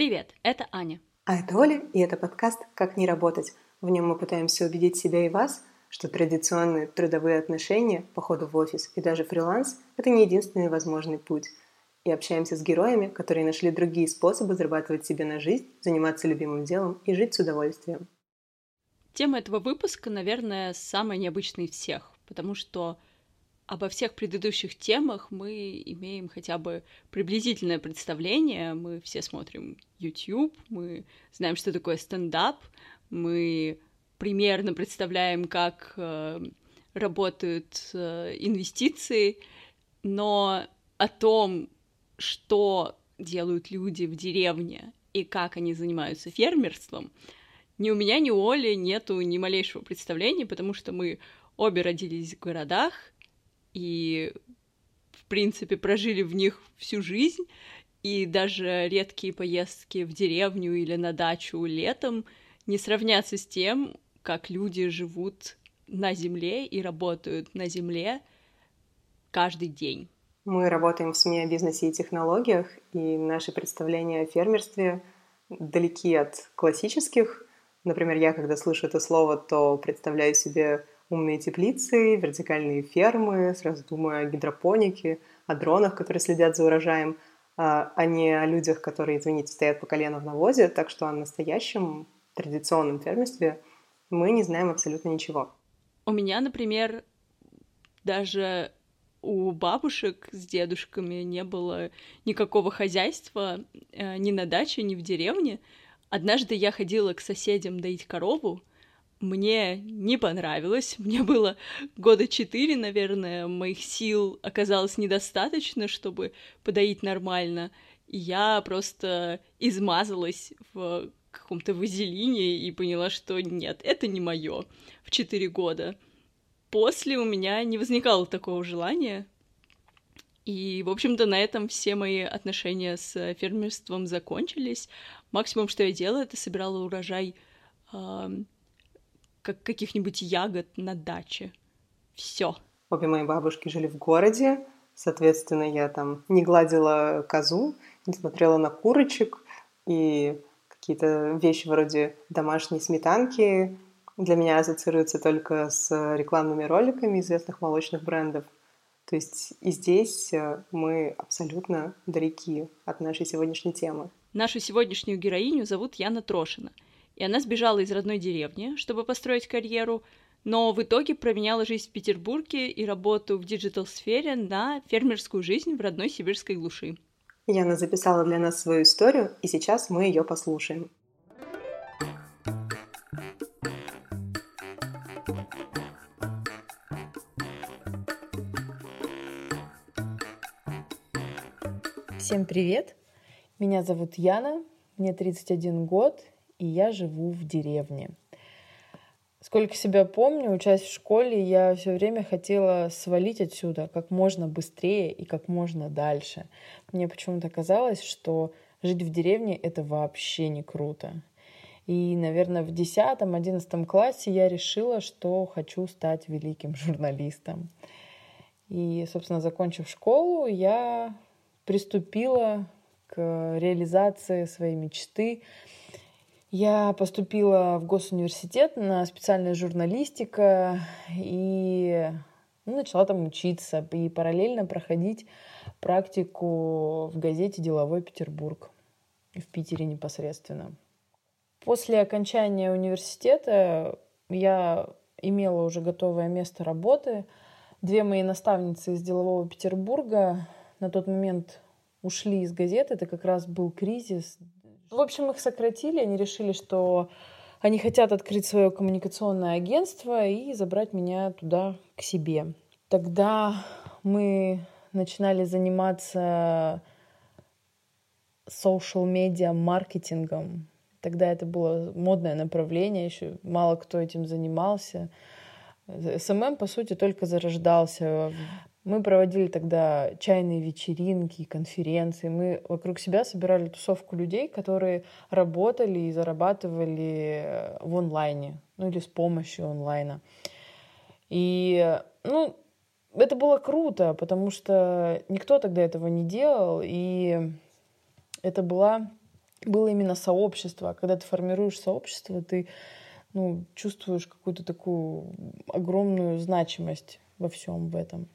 Привет, это Аня. А это Оля, и это подкаст «Как не работать». В нем мы пытаемся убедить себя и вас, что традиционные трудовые отношения, походу в офис и даже фриланс – это не единственный возможный путь. И общаемся с героями, которые нашли другие способы зарабатывать себе на жизнь, заниматься любимым делом и жить с удовольствием. Тема этого выпуска, наверное, самая необычная из всех, потому что обо всех предыдущих темах мы имеем хотя бы приблизительное представление. Мы все смотрим YouTube, мы знаем, что такое стендап, мы примерно представляем, как э, работают э, инвестиции, но о том, что делают люди в деревне и как они занимаются фермерством, ни у меня, ни у Оли нету ни малейшего представления, потому что мы обе родились в городах, и, в принципе, прожили в них всю жизнь, и даже редкие поездки в деревню или на дачу летом не сравнятся с тем, как люди живут на земле и работают на земле каждый день. Мы работаем в СМИ о бизнесе и технологиях, и наши представления о фермерстве далеки от классических. Например, я, когда слышу это слово, то представляю себе умные теплицы, вертикальные фермы, сразу думаю о гидропонике, о дронах, которые следят за урожаем, а, а не о людях, которые, извините, стоят по колено в навозе. Так что о настоящем традиционном фермерстве мы не знаем абсолютно ничего. У меня, например, даже у бабушек с дедушками не было никакого хозяйства э, ни на даче, ни в деревне. Однажды я ходила к соседям доить корову, мне не понравилось. Мне было года четыре, наверное, моих сил оказалось недостаточно, чтобы подоить нормально. И я просто измазалась в каком-то вазелине и поняла, что нет, это не мое в четыре года. После у меня не возникало такого желания. И, в общем-то, на этом все мои отношения с фермерством закончились. Максимум, что я делала, это собирала урожай как каких-нибудь ягод на даче. Все. Обе мои бабушки жили в городе, соответственно, я там не гладила козу, не смотрела на курочек, и какие-то вещи вроде домашней сметанки для меня ассоциируются только с рекламными роликами известных молочных брендов. То есть и здесь э, мы абсолютно далеки от нашей сегодняшней темы. Нашу сегодняшнюю героиню зовут Яна Трошина — и она сбежала из родной деревни, чтобы построить карьеру, но в итоге променяла жизнь в Петербурге и работу в digital-сфере на фермерскую жизнь в родной сибирской глуши. Яна записала для нас свою историю, и сейчас мы ее послушаем. Всем привет! Меня зовут Яна, мне 31 год, и я живу в деревне. Сколько себя помню, учась в школе, я все время хотела свалить отсюда как можно быстрее и как можно дальше. Мне почему-то казалось, что жить в деревне — это вообще не круто. И, наверное, в 10-11 классе я решила, что хочу стать великим журналистом. И, собственно, закончив школу, я приступила к реализации своей мечты — я поступила в госуниверситет на специальная журналистика и ну, начала там учиться и параллельно проходить практику в газете «Деловой Петербург» в Питере непосредственно. После окончания университета я имела уже готовое место работы. Две мои наставницы из «Делового Петербурга» на тот момент ушли из газеты. Это как раз был кризис в общем, их сократили, они решили, что они хотят открыть свое коммуникационное агентство и забрать меня туда к себе. Тогда мы начинали заниматься social медиа маркетингом. Тогда это было модное направление, еще мало кто этим занимался. SMM, по сути, только зарождался. Мы проводили тогда чайные вечеринки, конференции. Мы вокруг себя собирали тусовку людей, которые работали и зарабатывали э, в онлайне, ну или с помощью онлайна. И, ну, это было круто, потому что никто тогда этого не делал, и это была было именно сообщество. Когда ты формируешь сообщество, ты ну, чувствуешь какую-то такую огромную значимость во всем в этом.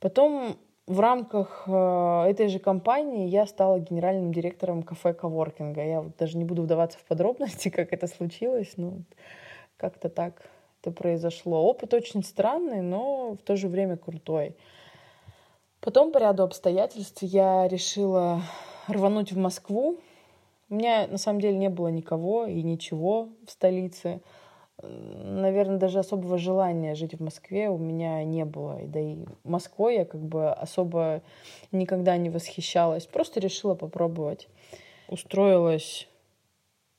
Потом в рамках э, этой же компании я стала генеральным директором кафе коворкинга. Я вот даже не буду вдаваться в подробности, как это случилось, но как-то так это произошло. Опыт очень странный, но в то же время крутой. Потом по ряду обстоятельств я решила рвануть в Москву. У меня на самом деле не было никого и ничего в столице. Наверное, даже особого желания жить в Москве у меня не было. Да и Москвой я как бы особо никогда не восхищалась. Просто решила попробовать. Устроилась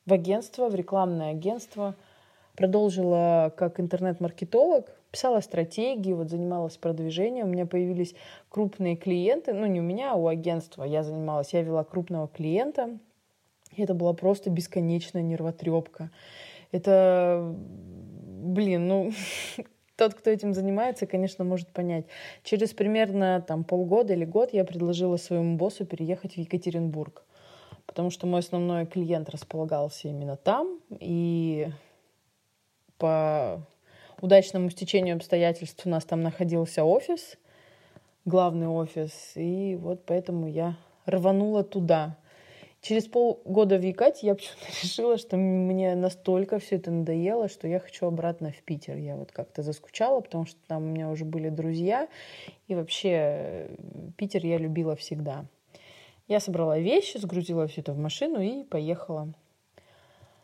в агентство, в рекламное агентство. Продолжила как интернет-маркетолог писала стратегии, вот занималась продвижением. У меня появились крупные клиенты, ну не у меня, а у агентства я занималась. Я вела крупного клиента, и это была просто бесконечная нервотрепка. Это, блин, ну, тот, кто этим занимается, конечно, может понять. Через примерно там полгода или год я предложила своему боссу переехать в Екатеринбург, потому что мой основной клиент располагался именно там, и по удачному стечению обстоятельств у нас там находился офис, главный офис, и вот поэтому я рванула туда. Через полгода в Якате я почему-то решила, что мне настолько все это надоело, что я хочу обратно в Питер. Я вот как-то заскучала, потому что там у меня уже были друзья, и вообще э, Питер я любила всегда. Я собрала вещи, сгрузила все это в машину и поехала.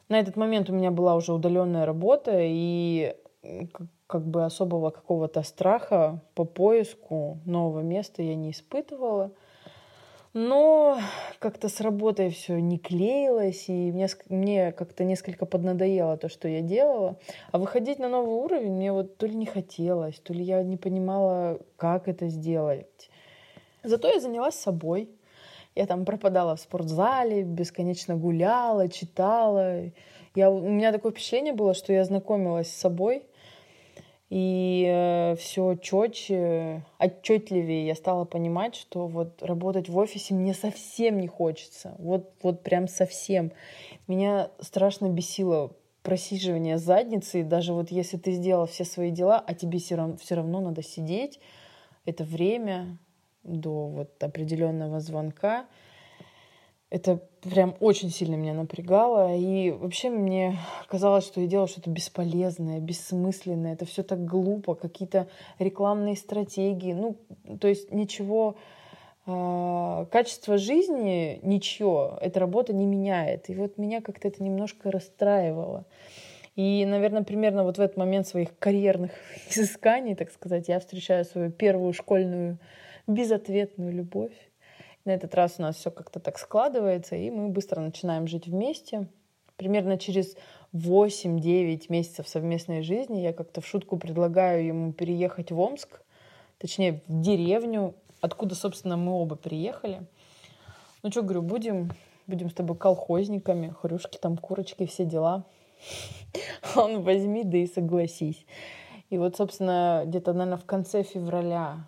На этот момент у меня была уже удаленная работа, и как бы особого какого-то страха по поиску нового места я не испытывала. Но как-то с работой все не клеилось, и мне, мне как-то несколько поднадоело то, что я делала. А выходить на новый уровень мне вот то ли не хотелось, то ли я не понимала, как это сделать. Зато я занялась собой. Я там пропадала в спортзале, бесконечно гуляла, читала. Я, у меня такое впечатление было, что я знакомилась с собой, и э, все четче, отчетливее я стала понимать, что вот работать в офисе мне совсем не хочется. Вот, вот прям совсем. Меня страшно бесило просиживание задницы. И даже вот если ты сделал все свои дела, а тебе все равно, все равно надо сидеть, это время до вот определенного звонка — это прям очень сильно меня напрягало. И вообще мне казалось, что я делаю что-то бесполезное, бессмысленное. Это все так глупо, какие-то рекламные стратегии. Ну, то есть ничего э, качество жизни ничего эта работа не меняет. И вот меня как-то это немножко расстраивало. И, наверное, примерно вот в этот момент своих карьерных изысканий, так сказать, я встречаю свою первую школьную безответную любовь. На этот раз у нас все как-то так складывается, и мы быстро начинаем жить вместе. Примерно через 8-9 месяцев совместной жизни я как-то в шутку предлагаю ему переехать в Омск, точнее, в деревню, откуда, собственно, мы оба приехали. Ну что, говорю, будем, будем с тобой колхозниками, хрюшки там, курочки, все дела. Он возьми, да и согласись. И вот, собственно, где-то, наверное, в конце февраля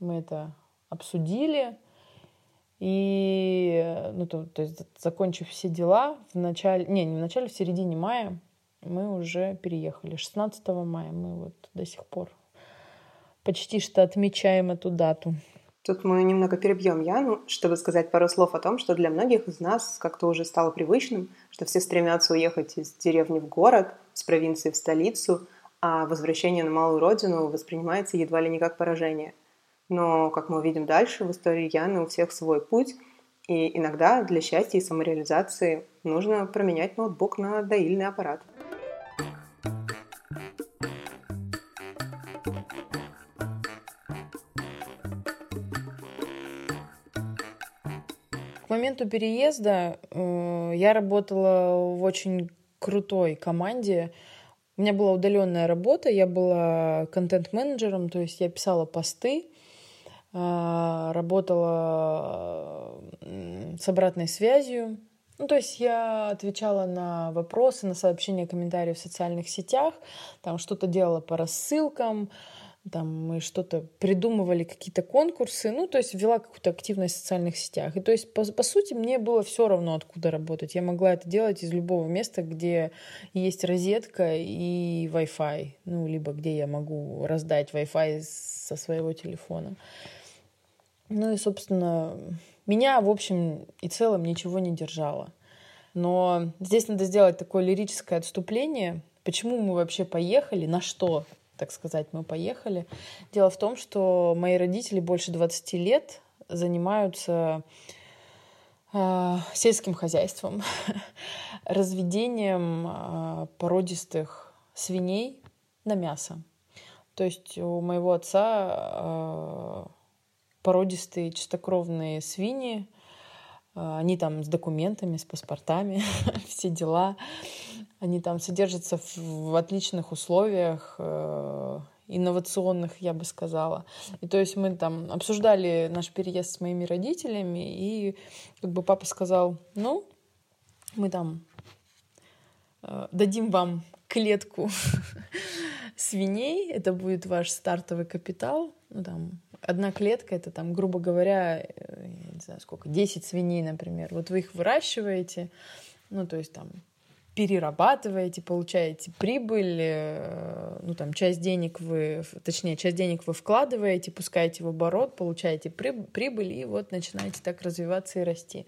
мы это обсудили. И, ну, то, то есть, закончив все дела, в начале, не, не в начале, в середине мая мы уже переехали. 16 мая мы вот до сих пор почти что отмечаем эту дату. Тут мы немного перебьем Яну, чтобы сказать пару слов о том, что для многих из нас как-то уже стало привычным, что все стремятся уехать из деревни в город, с провинции в столицу, а возвращение на малую родину воспринимается едва ли не как поражение – но, как мы увидим дальше, в истории Яны у всех свой путь, и иногда для счастья и самореализации нужно променять ноутбук на доильный аппарат. К моменту переезда э, я работала в очень крутой команде. У меня была удаленная работа, я была контент-менеджером, то есть я писала посты, работала с обратной связью. Ну, то есть я отвечала на вопросы, на сообщения, комментарии в социальных сетях, там что-то делала по рассылкам, там мы что-то придумывали, какие-то конкурсы, ну, то есть вела какую-то активность в социальных сетях. И то есть, по, по сути, мне было все равно, откуда работать. Я могла это делать из любого места, где есть розетка и Wi-Fi, ну, либо где я могу раздать Wi-Fi со своего телефона. Ну и, собственно, меня, в общем и целом, ничего не держало. Но здесь надо сделать такое лирическое отступление. Почему мы вообще поехали, на что так сказать, мы поехали. Дело в том, что мои родители больше 20 лет занимаются э, сельским хозяйством, разведением э, породистых свиней на мясо. То есть у моего отца э, породистые чистокровные свиньи, они там с документами, с паспортами, все дела. Они там содержатся в отличных условиях, э, инновационных, я бы сказала. И то есть мы там обсуждали наш переезд с моими родителями, и как бы папа сказал, ну, мы там э, дадим вам клетку свиней, это будет ваш стартовый капитал, ну там одна клетка, это там, грубо говоря, э, я не знаю сколько, 10 свиней, например, вот вы их выращиваете, ну то есть там перерабатываете, получаете прибыль, э, ну там часть денег вы, точнее часть денег вы вкладываете, пускаете в оборот, получаете прибыль и вот начинаете так развиваться и расти.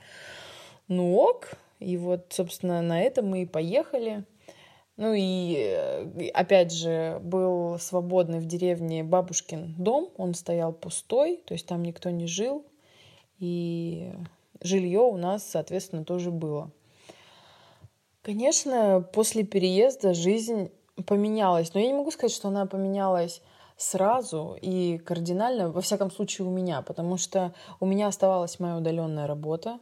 Ну ок, и вот, собственно, на этом мы и поехали. Ну и э, опять же был свободный в деревне бабушкин дом, он стоял пустой, то есть там никто не жил, и жилье у нас, соответственно, тоже было. Конечно, после переезда жизнь поменялась, но я не могу сказать, что она поменялась сразу и кардинально, во всяком случае у меня, потому что у меня оставалась моя удаленная работа,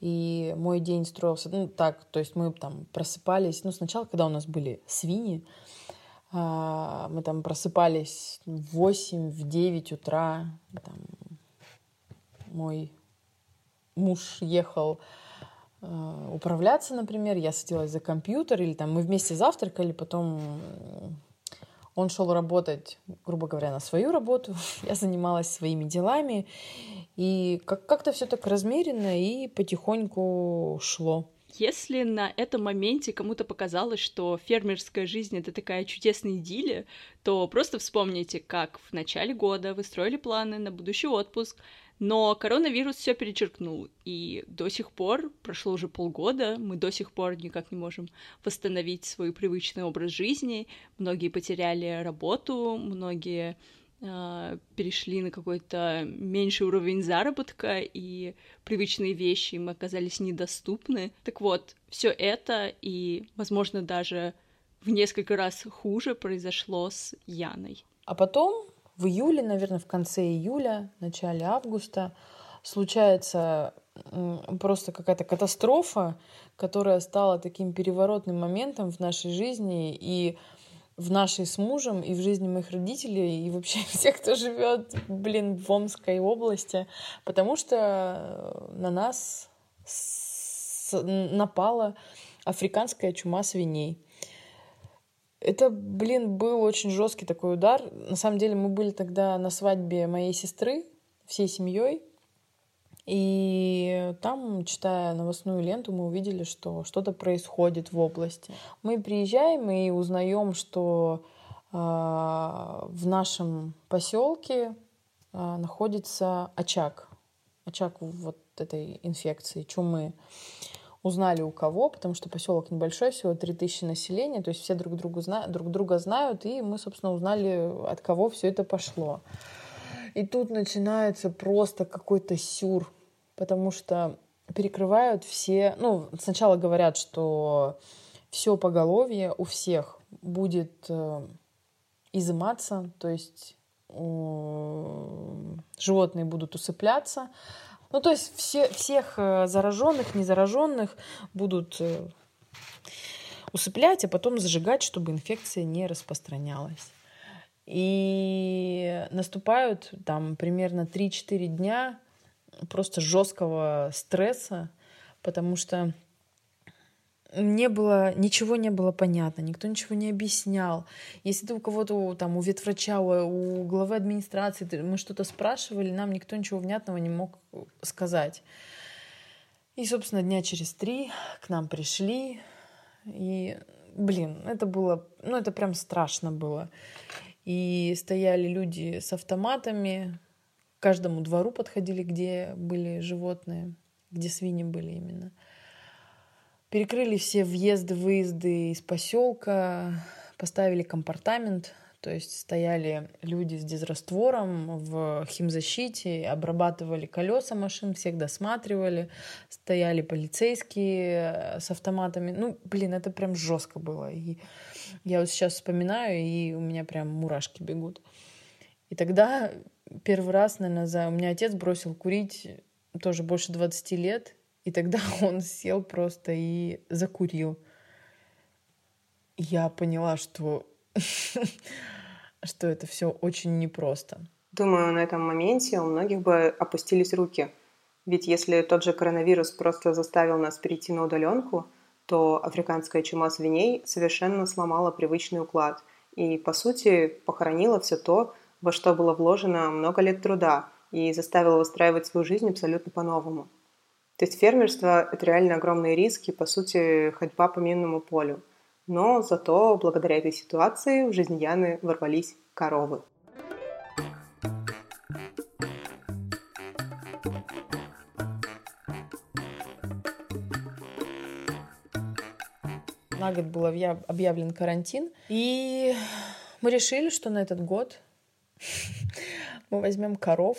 и мой день строился, ну так, то есть мы там просыпались, ну сначала, когда у нас были свиньи, а, мы там просыпались в 8, в 9 утра, там, мой муж ехал Э, управляться, например, я садилась за компьютер, или там мы вместе завтракали, потом он шел работать, грубо говоря, на свою работу, я занималась своими делами, и как- как-то все так размеренно и потихоньку шло. Если на этом моменте кому-то показалось, что фермерская жизнь это такая чудесная идиллия, то просто вспомните, как в начале года вы строили планы на будущий отпуск, но коронавирус все перечеркнул, и до сих пор, прошло уже полгода, мы до сих пор никак не можем восстановить свой привычный образ жизни. Многие потеряли работу, многие э, перешли на какой-то меньший уровень заработка, и привычные вещи им оказались недоступны. Так вот, все это и, возможно, даже в несколько раз хуже произошло с Яной. А потом в июле, наверное, в конце июля, начале августа случается просто какая-то катастрофа, которая стала таким переворотным моментом в нашей жизни и в нашей с мужем, и в жизни моих родителей, и вообще всех, кто живет, блин, в Омской области, потому что на нас напала африканская чума свиней. Это, блин, был очень жесткий такой удар. На самом деле мы были тогда на свадьбе моей сестры всей семьей. И там, читая новостную ленту, мы увидели, что что-то происходит в области. Мы приезжаем и узнаем, что э, в нашем поселке э, находится очаг. Очаг вот этой инфекции, чумы узнали у кого, потому что поселок небольшой, всего 3000 населения, то есть все друг, другу зна... друг друга знают, и мы, собственно, узнали, от кого все это пошло. И тут начинается просто какой-то сюр, потому что перекрывают все... Ну, сначала говорят, что все поголовье у всех будет э, изыматься, то есть э, животные будут усыпляться, ну, то есть все, всех э, зараженных, незараженных будут э, усыплять, а потом зажигать, чтобы инфекция не распространялась. И наступают там примерно 3-4 дня просто жесткого стресса, потому что не было, ничего не было понятно, никто ничего не объяснял. Если ты у кого-то, там, у ветврача, у главы администрации, мы что-то спрашивали, нам никто ничего внятного не мог сказать. И, собственно, дня через три к нам пришли, и, блин, это было, ну, это прям страшно было. И стояли люди с автоматами, к каждому двору подходили, где были животные, где свиньи были именно. Перекрыли все въезды, выезды из поселка, поставили компартамент, то есть стояли люди с дезраствором в химзащите, обрабатывали колеса машин, всех досматривали, стояли полицейские с автоматами. Ну, блин, это прям жестко было. И я вот сейчас вспоминаю, и у меня прям мурашки бегут. И тогда первый раз, наверное, за... у меня отец бросил курить тоже больше 20 лет, и тогда он сел просто и закурил. Я поняла, что, что это все очень непросто. Думаю, на этом моменте у многих бы опустились руки. Ведь если тот же коронавирус просто заставил нас перейти на удаленку, то африканская чума свиней совершенно сломала привычный уклад и, по сути, похоронила все то, во что было вложено много лет труда и заставила выстраивать свою жизнь абсолютно по-новому. То есть фермерство – это реально огромные риски, по сути, ходьба по минному полю. Но зато благодаря этой ситуации в жизнь Яны ворвались коровы. На год был объявлен карантин, и мы решили, что на этот год мы возьмем коров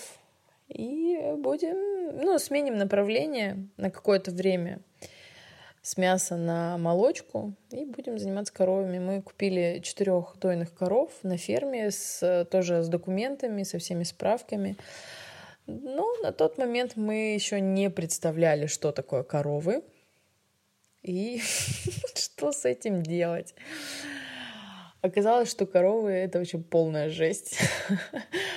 и будем, ну, сменим направление на какое-то время с мяса на молочку и будем заниматься коровами. Мы купили четырех дойных коров на ферме с, тоже с документами, со всеми справками. Но на тот момент мы еще не представляли, что такое коровы и что с этим делать. Оказалось, что коровы — это вообще полная жесть.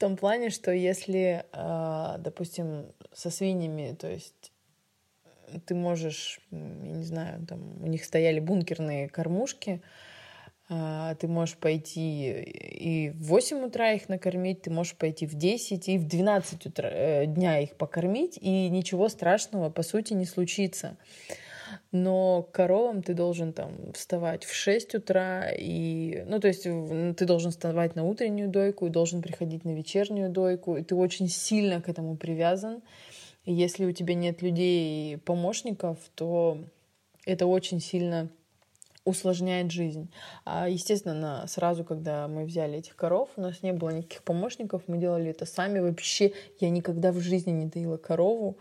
Том плане, что если, а, допустим, со свиньями, то есть ты можешь, я не знаю, там у них стояли бункерные кормушки, а, ты можешь пойти и в 8 утра их накормить, ты можешь пойти в 10 и в 12 утра, э, дня их покормить, и ничего страшного, по сути, не случится но коровам ты должен там вставать в 6 утра, и, ну, то есть ты должен вставать на утреннюю дойку и должен приходить на вечернюю дойку, и ты очень сильно к этому привязан. И если у тебя нет людей, помощников, то это очень сильно усложняет жизнь. А, естественно, сразу, когда мы взяли этих коров, у нас не было никаких помощников, мы делали это сами. Вообще, я никогда в жизни не доила корову.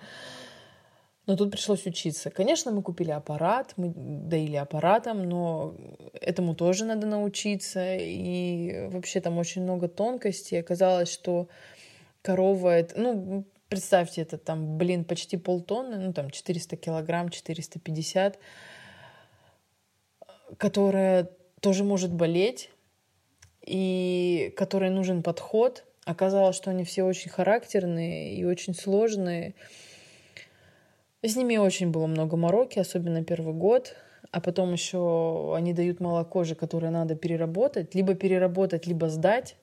Но тут пришлось учиться. Конечно, мы купили аппарат, мы доили аппаратом, но этому тоже надо научиться. И вообще там очень много тонкостей. Оказалось, что корова это... Ну, представьте, это там, блин, почти полтонны, ну там 400 килограмм, 450, которая тоже может болеть, и которой нужен подход. Оказалось, что они все очень характерные и очень сложные. С ними очень было много мороки, особенно первый год. А потом еще они дают молоко же, которое надо переработать. Либо переработать, либо сдать.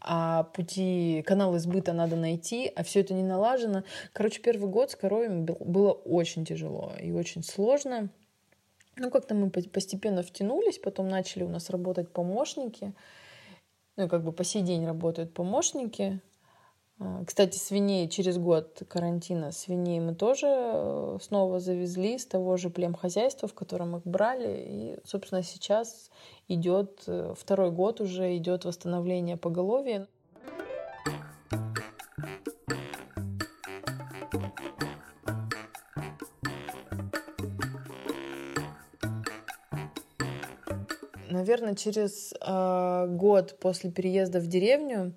А пути, каналы сбыта надо найти, а все это не налажено. Короче, первый год с коровами было очень тяжело и очень сложно. Ну, как-то мы постепенно втянулись, потом начали у нас работать помощники. Ну, как бы по сей день работают помощники. А, кстати, свиней через год карантина свиней мы тоже э, снова завезли с того же племхозяйства, в котором их брали. И, собственно, сейчас идет э, второй год уже идет восстановление поголовья. Наверное, через э, год после переезда в деревню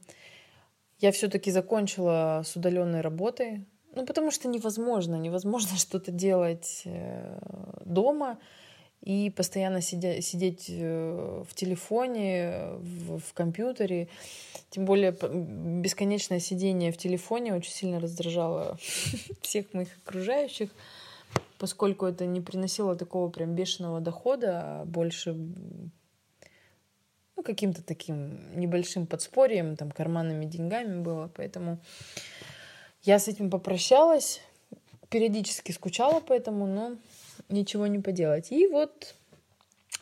я все-таки закончила с удаленной работой. Ну, потому что невозможно, невозможно что-то делать э, дома и постоянно сидя, сидеть э, в телефоне, в, в компьютере. Тем более бесконечное сидение в телефоне очень сильно раздражало всех моих окружающих. поскольку это не приносило такого прям бешеного дохода, а больше ну, каким-то таким небольшим подспорьем, там, карманными деньгами было, поэтому я с этим попрощалась, периодически скучала по этому, но ничего не поделать. И вот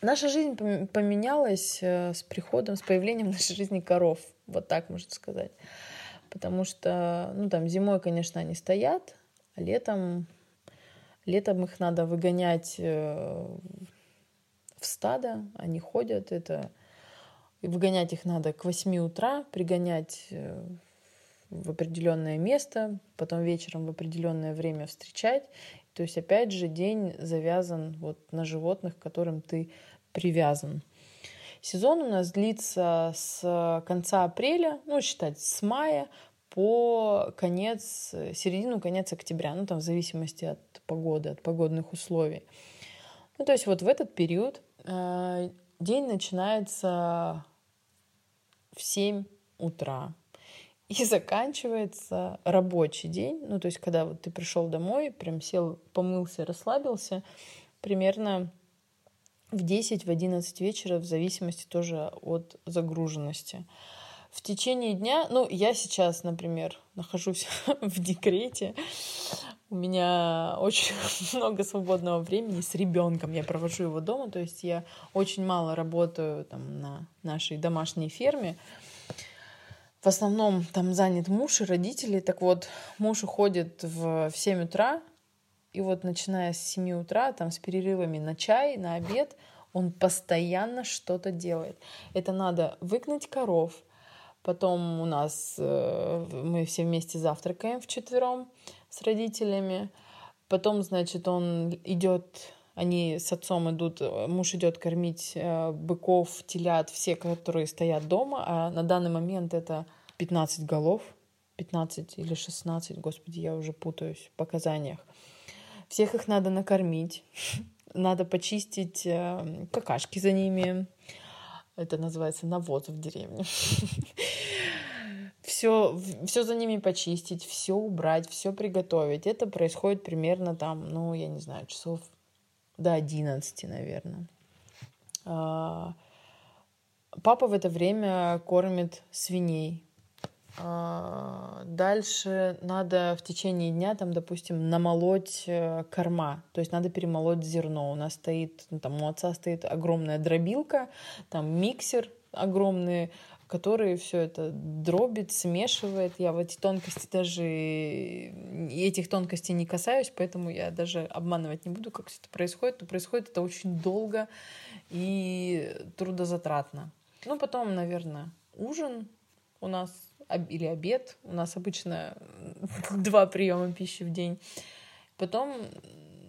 наша жизнь поменялась э, с приходом, с появлением в нашей жизни коров, вот так можно сказать. Потому что, ну, там, зимой, конечно, они стоят, а летом, летом их надо выгонять э, в стадо, они ходят, это выгонять их надо к 8 утра, пригонять э, в определенное место, потом вечером в определенное время встречать. То есть, опять же, день завязан вот на животных, к которым ты привязан. Сезон у нас длится с конца апреля, ну, считать, с мая по конец, середину, конец октября, ну, там, в зависимости от погоды, от погодных условий. Ну, то есть вот в этот период э, день начинается в 7 утра и заканчивается рабочий день. Ну, то есть, когда вот ты пришел домой, прям сел, помылся, расслабился, примерно в 10, в 11 вечера, в зависимости тоже от загруженности. В течение дня, ну, я сейчас, например, нахожусь в декрете, у меня очень много свободного времени с ребенком. Я провожу его дома, то есть я очень мало работаю там на нашей домашней ферме. В основном там занят муж и родители. Так вот, муж уходит в, в 7 утра, и вот начиная с 7 утра, там с перерывами на чай, на обед, он постоянно что-то делает. Это надо выгнать коров, потом у нас э, мы все вместе завтракаем вчетвером, с родителями. Потом, значит, он идет, они с отцом идут, муж идет кормить э, быков, телят, все, которые стоят дома, а на данный момент это 15 голов, 15 или 16, господи, я уже путаюсь в показаниях. Всех их надо накормить, надо почистить э, какашки за ними. Это называется навоз в деревне. все, все за ними почистить, все убрать, все приготовить. Это происходит примерно там, ну, я не знаю, часов до 11, наверное. А, папа в это время кормит свиней. А, дальше надо в течение дня, там, допустим, намолоть э, корма, то есть надо перемолоть зерно. У нас стоит, ну, там у отца стоит огромная дробилка, там миксер огромный, который все это дробит, смешивает. Я в эти тонкости даже этих тонкостей не касаюсь, поэтому я даже обманывать не буду, как все это происходит. Но происходит это очень долго и трудозатратно. Ну, потом, наверное, ужин у нас или обед. У нас обычно два приема пищи в день. Потом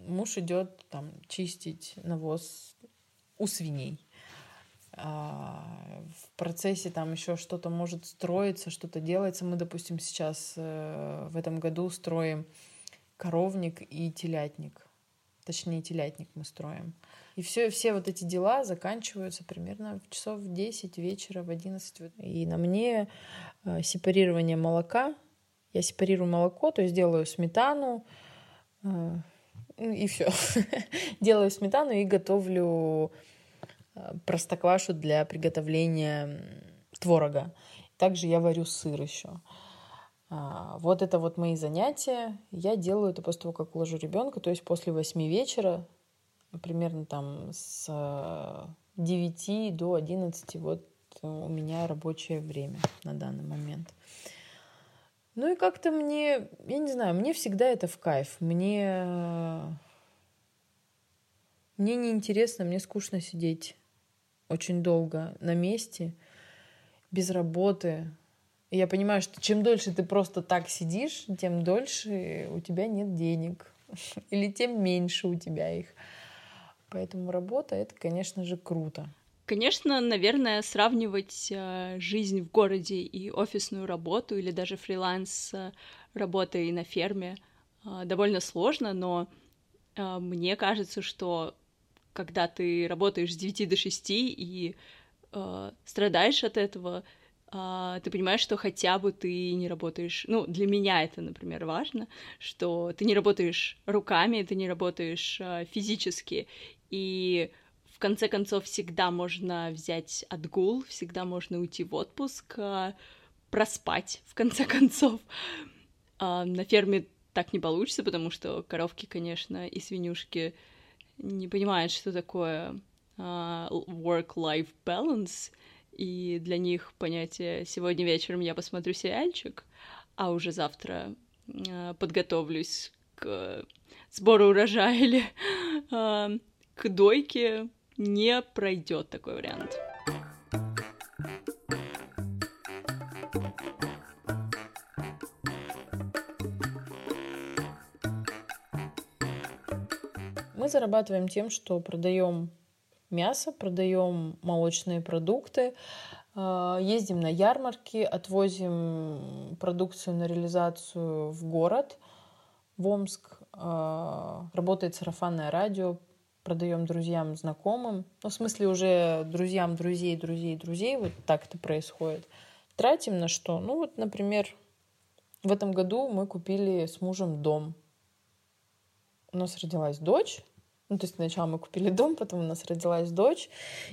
муж идет там чистить навоз у свиней. А, в процессе там еще что-то может строиться, что-то делается. Мы, допустим, сейчас э, в этом году строим коровник и телятник. Точнее, телятник мы строим. И все, все вот эти дела заканчиваются примерно в часов в 10 вечера, в 11. И на мне э, сепарирование молока. Я сепарирую молоко, то есть делаю сметану, э, и все. делаю сметану и готовлю простоквашу для приготовления творога. Также я варю сыр еще. А, вот это вот мои занятия. Я делаю это после того, как уложу ребенка, то есть после 8 вечера, примерно там с 9 до 11 вот у меня рабочее время на данный момент. Ну и как-то мне, я не знаю, мне всегда это в кайф. Мне, мне неинтересно, мне скучно сидеть очень долго на месте, без работы. И я понимаю, что чем дольше ты просто так сидишь, тем дольше у тебя нет денег. Или тем меньше у тебя их. Поэтому работа — это, конечно же, круто. Конечно, наверное, сравнивать э, жизнь в городе и офисную работу или даже фриланс э, работой на ферме э, довольно сложно, но мне кажется, что когда ты работаешь с 9 до 6 и э, страдаешь от этого, а, ты понимаешь, что хотя бы ты не работаешь, ну, для меня это, например, важно, что ты не работаешь руками, ты не работаешь а, физически, и в конце концов всегда можно взять отгул, всегда можно уйти в отпуск, а, проспать, в конце концов. На ферме так не получится, потому что коровки, конечно, и свинюшки не понимают, что такое work-life balance, и для них понятие «сегодня вечером я посмотрю сериальчик», а уже завтра э, подготовлюсь к сбору урожая или э, к дойке, не пройдет такой вариант. Зарабатываем тем, что продаем мясо, продаем молочные продукты, а, ездим на ярмарки, отвозим продукцию на реализацию в город, в Омск, а, работает сарафанное радио, продаем друзьям, знакомым. Ну, в смысле, уже друзьям, друзей, друзей, друзей. Вот так это происходит. Тратим на что? Ну, вот, например, в этом году мы купили с мужем дом. У нас родилась дочь, ну, то есть сначала мы купили дом, потом у нас родилась дочь.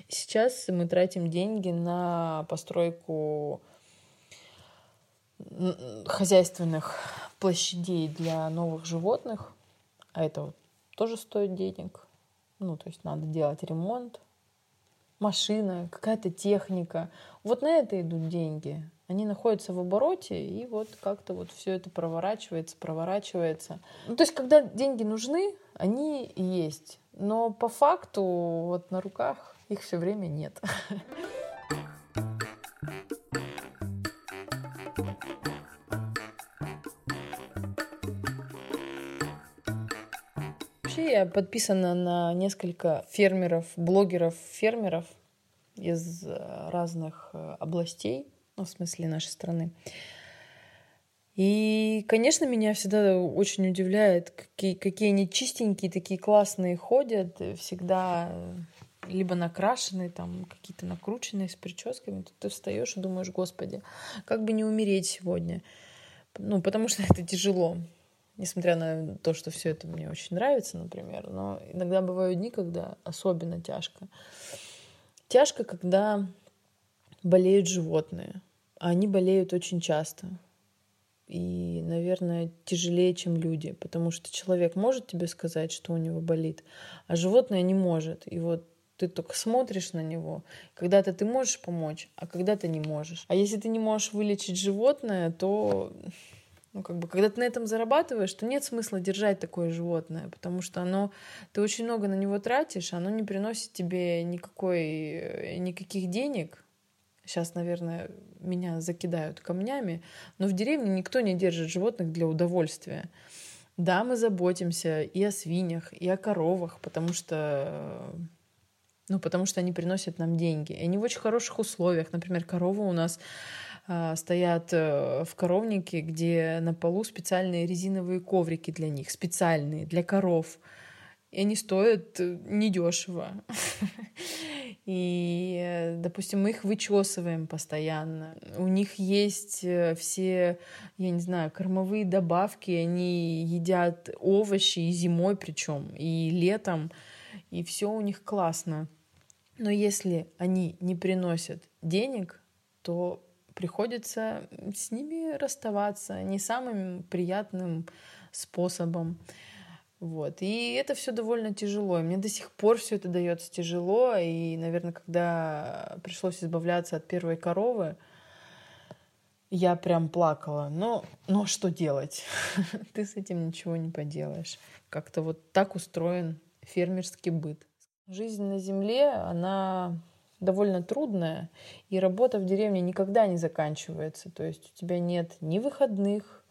Сейчас мы тратим деньги на постройку хозяйственных площадей для новых животных. А это вот тоже стоит денег. Ну, то есть надо делать ремонт. Машина, какая-то техника. Вот на это идут деньги. Они находятся в обороте, и вот как-то вот все это проворачивается, проворачивается. Ну, то есть, когда деньги нужны, они есть. Но по факту вот на руках их все время нет. Вообще я подписана на несколько фермеров, блогеров, фермеров из э, разных э, областей, ну, в смысле нашей страны. И, конечно, меня всегда очень удивляет, какие, какие они чистенькие, такие классные ходят, всегда либо накрашенные, там какие-то накрученные с прическами. Тут ты встаешь и думаешь, господи, как бы не умереть сегодня. Ну, потому что это тяжело. Несмотря на то, что все это мне очень нравится, например, но иногда бывают дни, когда особенно тяжко. Тяжко, когда болеют животные. Они болеют очень часто и, наверное, тяжелее, чем люди, потому что человек может тебе сказать, что у него болит, а животное не может. И вот ты только смотришь на него. Когда-то ты можешь помочь, а когда-то не можешь. А если ты не можешь вылечить животное, то ну, как бы, когда ты на этом зарабатываешь, то нет смысла держать такое животное, потому что оно, ты очень много на него тратишь, оно не приносит тебе никакой, никаких денег, Сейчас, наверное, меня закидают камнями, но в деревне никто не держит животных для удовольствия. Да, мы заботимся и о свиньях, и о коровах, потому что ну, потому что они приносят нам деньги. И они в очень хороших условиях. Например, коровы у нас э, стоят э, в коровнике, где на полу специальные резиновые коврики для них, специальные, для коров. И они стоят э, недешево. И, э, допустим, мы их вычесываем постоянно. У них есть э, все, я не знаю, кормовые добавки. Они едят овощи и зимой причем, и летом. И все у них классно. Но если они не приносят денег, то приходится с ними расставаться не самым приятным способом. Вот. И это все довольно тяжело. И мне до сих пор все это дается тяжело. И, наверное, когда пришлось избавляться от первой коровы, я прям плакала. Но, но что делать? Ты с этим ничего не поделаешь. Как-то вот так устроен фермерский быт. Жизнь на земле, она довольно трудная, и работа в деревне никогда не заканчивается. То есть у тебя нет ни выходных,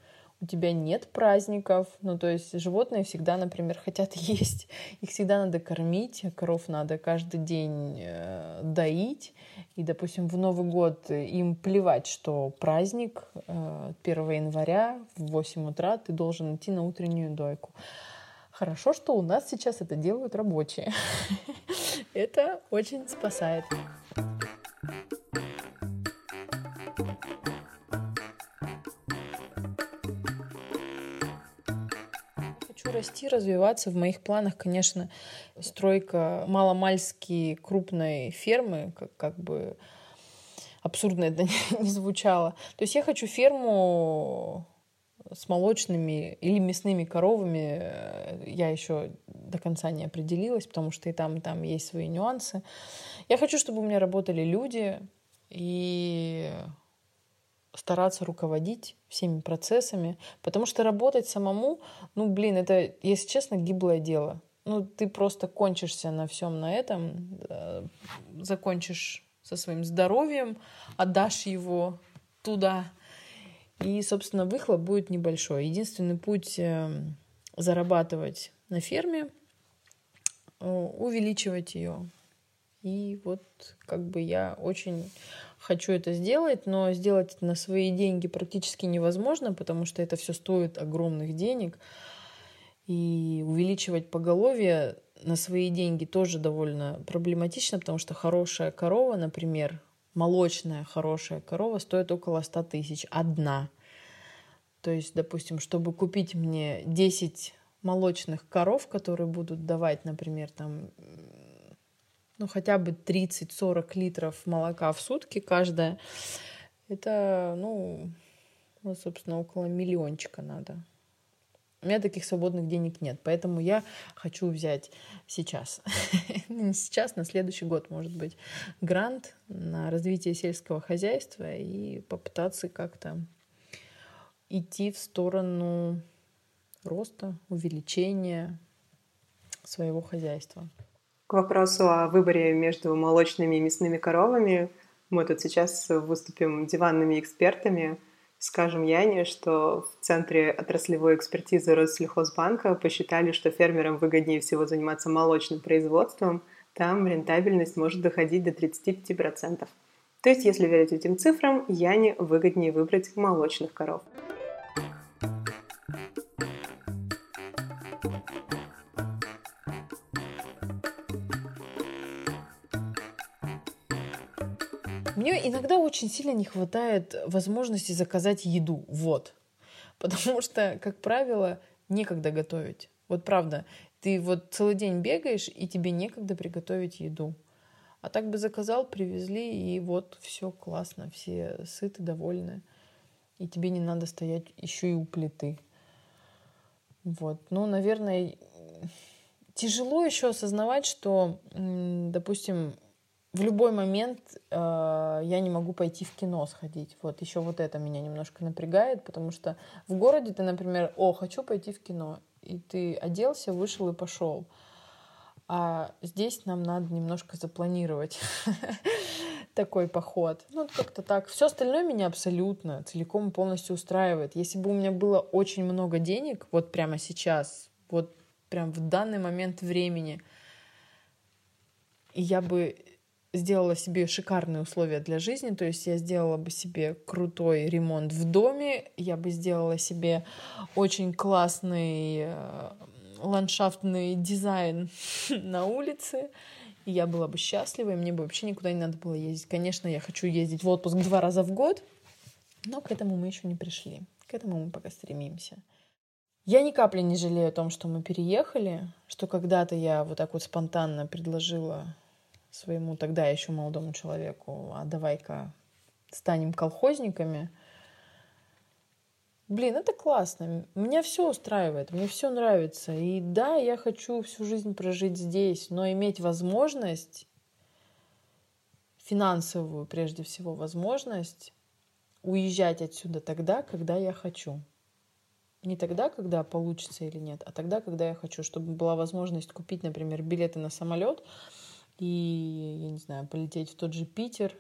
у тебя нет праздников, ну, то есть животные всегда, например, хотят есть, их всегда надо кормить, коров надо каждый день э, доить, и, допустим, в Новый год им плевать, что праздник э, 1 января в 8 утра ты должен идти на утреннюю дойку. Хорошо, что у нас сейчас это делают рабочие. Это очень спасает. Расти, развиваться. В моих планах, конечно, стройка маломальски крупной фермы, как, как бы абсурдно это не звучало. То есть я хочу ферму с молочными или мясными коровами я еще до конца не определилась, потому что и там, и там есть свои нюансы. Я хочу, чтобы у меня работали люди и стараться руководить всеми процессами, потому что работать самому, ну, блин, это, если честно, гиблое дело. Ну, ты просто кончишься на всем на этом, э, закончишь со своим здоровьем, отдашь его туда, и, собственно, выхлоп будет небольшой. Единственный путь эм, зарабатывать на ферме э, увеличивать ее. И вот как бы я очень хочу это сделать, но сделать это на свои деньги практически невозможно, потому что это все стоит огромных денег. И увеличивать поголовье на свои деньги тоже довольно проблематично, потому что хорошая корова, например, молочная хорошая корова стоит около 100 тысяч. Одна. То есть, допустим, чтобы купить мне 10 молочных коров, которые будут давать, например, там, ну, хотя бы 30-40 литров молока в сутки каждая, это, ну, ну, собственно, около миллиончика надо. У меня таких свободных денег нет, поэтому я хочу взять сейчас, не сейчас, на следующий год, может быть, грант на развитие сельского хозяйства и попытаться как-то идти в сторону роста, увеличения своего хозяйства. К вопросу о выборе между молочными и мясными коровами мы тут сейчас выступим диванными экспертами – Скажем Яне, что в Центре отраслевой экспертизы Россельхозбанка посчитали, что фермерам выгоднее всего заниматься молочным производством. Там рентабельность может доходить до 35%. То есть, если верить этим цифрам, Яне выгоднее выбрать молочных коров. Иногда очень сильно не хватает возможности заказать еду. Вот. Потому что, как правило, некогда готовить. Вот правда, ты вот целый день бегаешь, и тебе некогда приготовить еду. А так бы заказал, привезли, и вот все классно, все сыты, довольны. И тебе не надо стоять еще и у плиты. Вот. Ну, наверное, тяжело еще осознавать, что, допустим, в любой момент э, я не могу пойти в кино сходить. Вот еще вот это меня немножко напрягает, потому что в городе ты, например, о, хочу пойти в кино, и ты оделся, вышел и пошел. А здесь нам надо немножко запланировать такой поход. Ну, как-то так. Все остальное меня абсолютно целиком и полностью устраивает. Если бы у меня было очень много денег, вот прямо сейчас, вот прям в данный момент времени, я бы сделала себе шикарные условия для жизни, то есть я сделала бы себе крутой ремонт в доме, я бы сделала себе очень классный э, ландшафтный дизайн на улице, и я была бы счастлива, и мне бы вообще никуда не надо было ездить. Конечно, я хочу ездить в отпуск два раза в год, но к этому мы еще не пришли. К этому мы пока стремимся. Я ни капли не жалею о том, что мы переехали, что когда-то я вот так вот спонтанно предложила своему тогда еще молодому человеку, а давай-ка станем колхозниками. Блин, это классно. Меня все устраивает, мне все нравится. И да, я хочу всю жизнь прожить здесь, но иметь возможность, финансовую прежде всего возможность, уезжать отсюда тогда, когда я хочу. Не тогда, когда получится или нет, а тогда, когда я хочу, чтобы была возможность купить, например, билеты на самолет, и, я не знаю, полететь в тот же Питер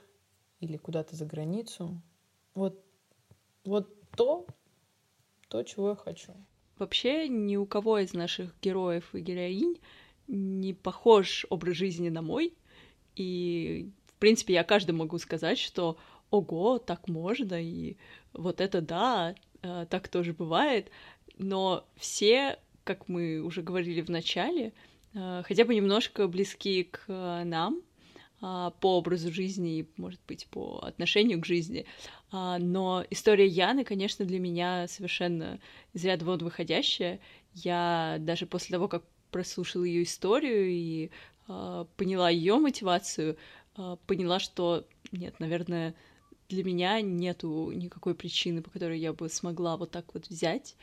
или куда-то за границу. Вот, вот то, то, чего я хочу. Вообще ни у кого из наших героев и героинь не похож образ жизни на мой. И, в принципе, я каждому могу сказать, что ого, так можно, и вот это да, э, так тоже бывает. Но все, как мы уже говорили в начале, хотя бы немножко близки к нам, а, по образу жизни и, может быть, по отношению к жизни. А, но история Яны, конечно, для меня совершенно из ряда вон выходящая. Я даже после того, как прослушала ее историю и а, поняла ее мотивацию, поняла, что нет, наверное, для меня нету никакой причины, по которой я бы смогла вот так вот взять,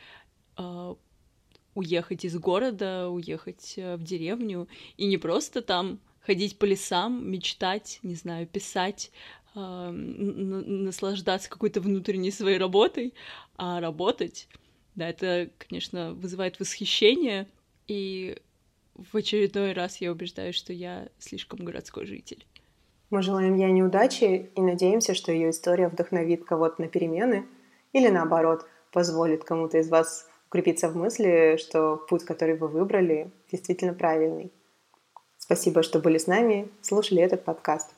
уехать из города, уехать э, в деревню и не просто там ходить по лесам, мечтать, не знаю, писать, э, наслаждаться какой-то внутренней своей работой, а работать, да, это, конечно, вызывает восхищение, и в очередной раз я убеждаюсь, что я слишком городской житель. Мы желаем ей неудачи и надеемся, что ее история вдохновит кого-то на перемены или наоборот позволит кому-то из вас укрепиться в мысли, что путь, который вы выбрали, действительно правильный. Спасибо, что были с нами, слушали этот подкаст.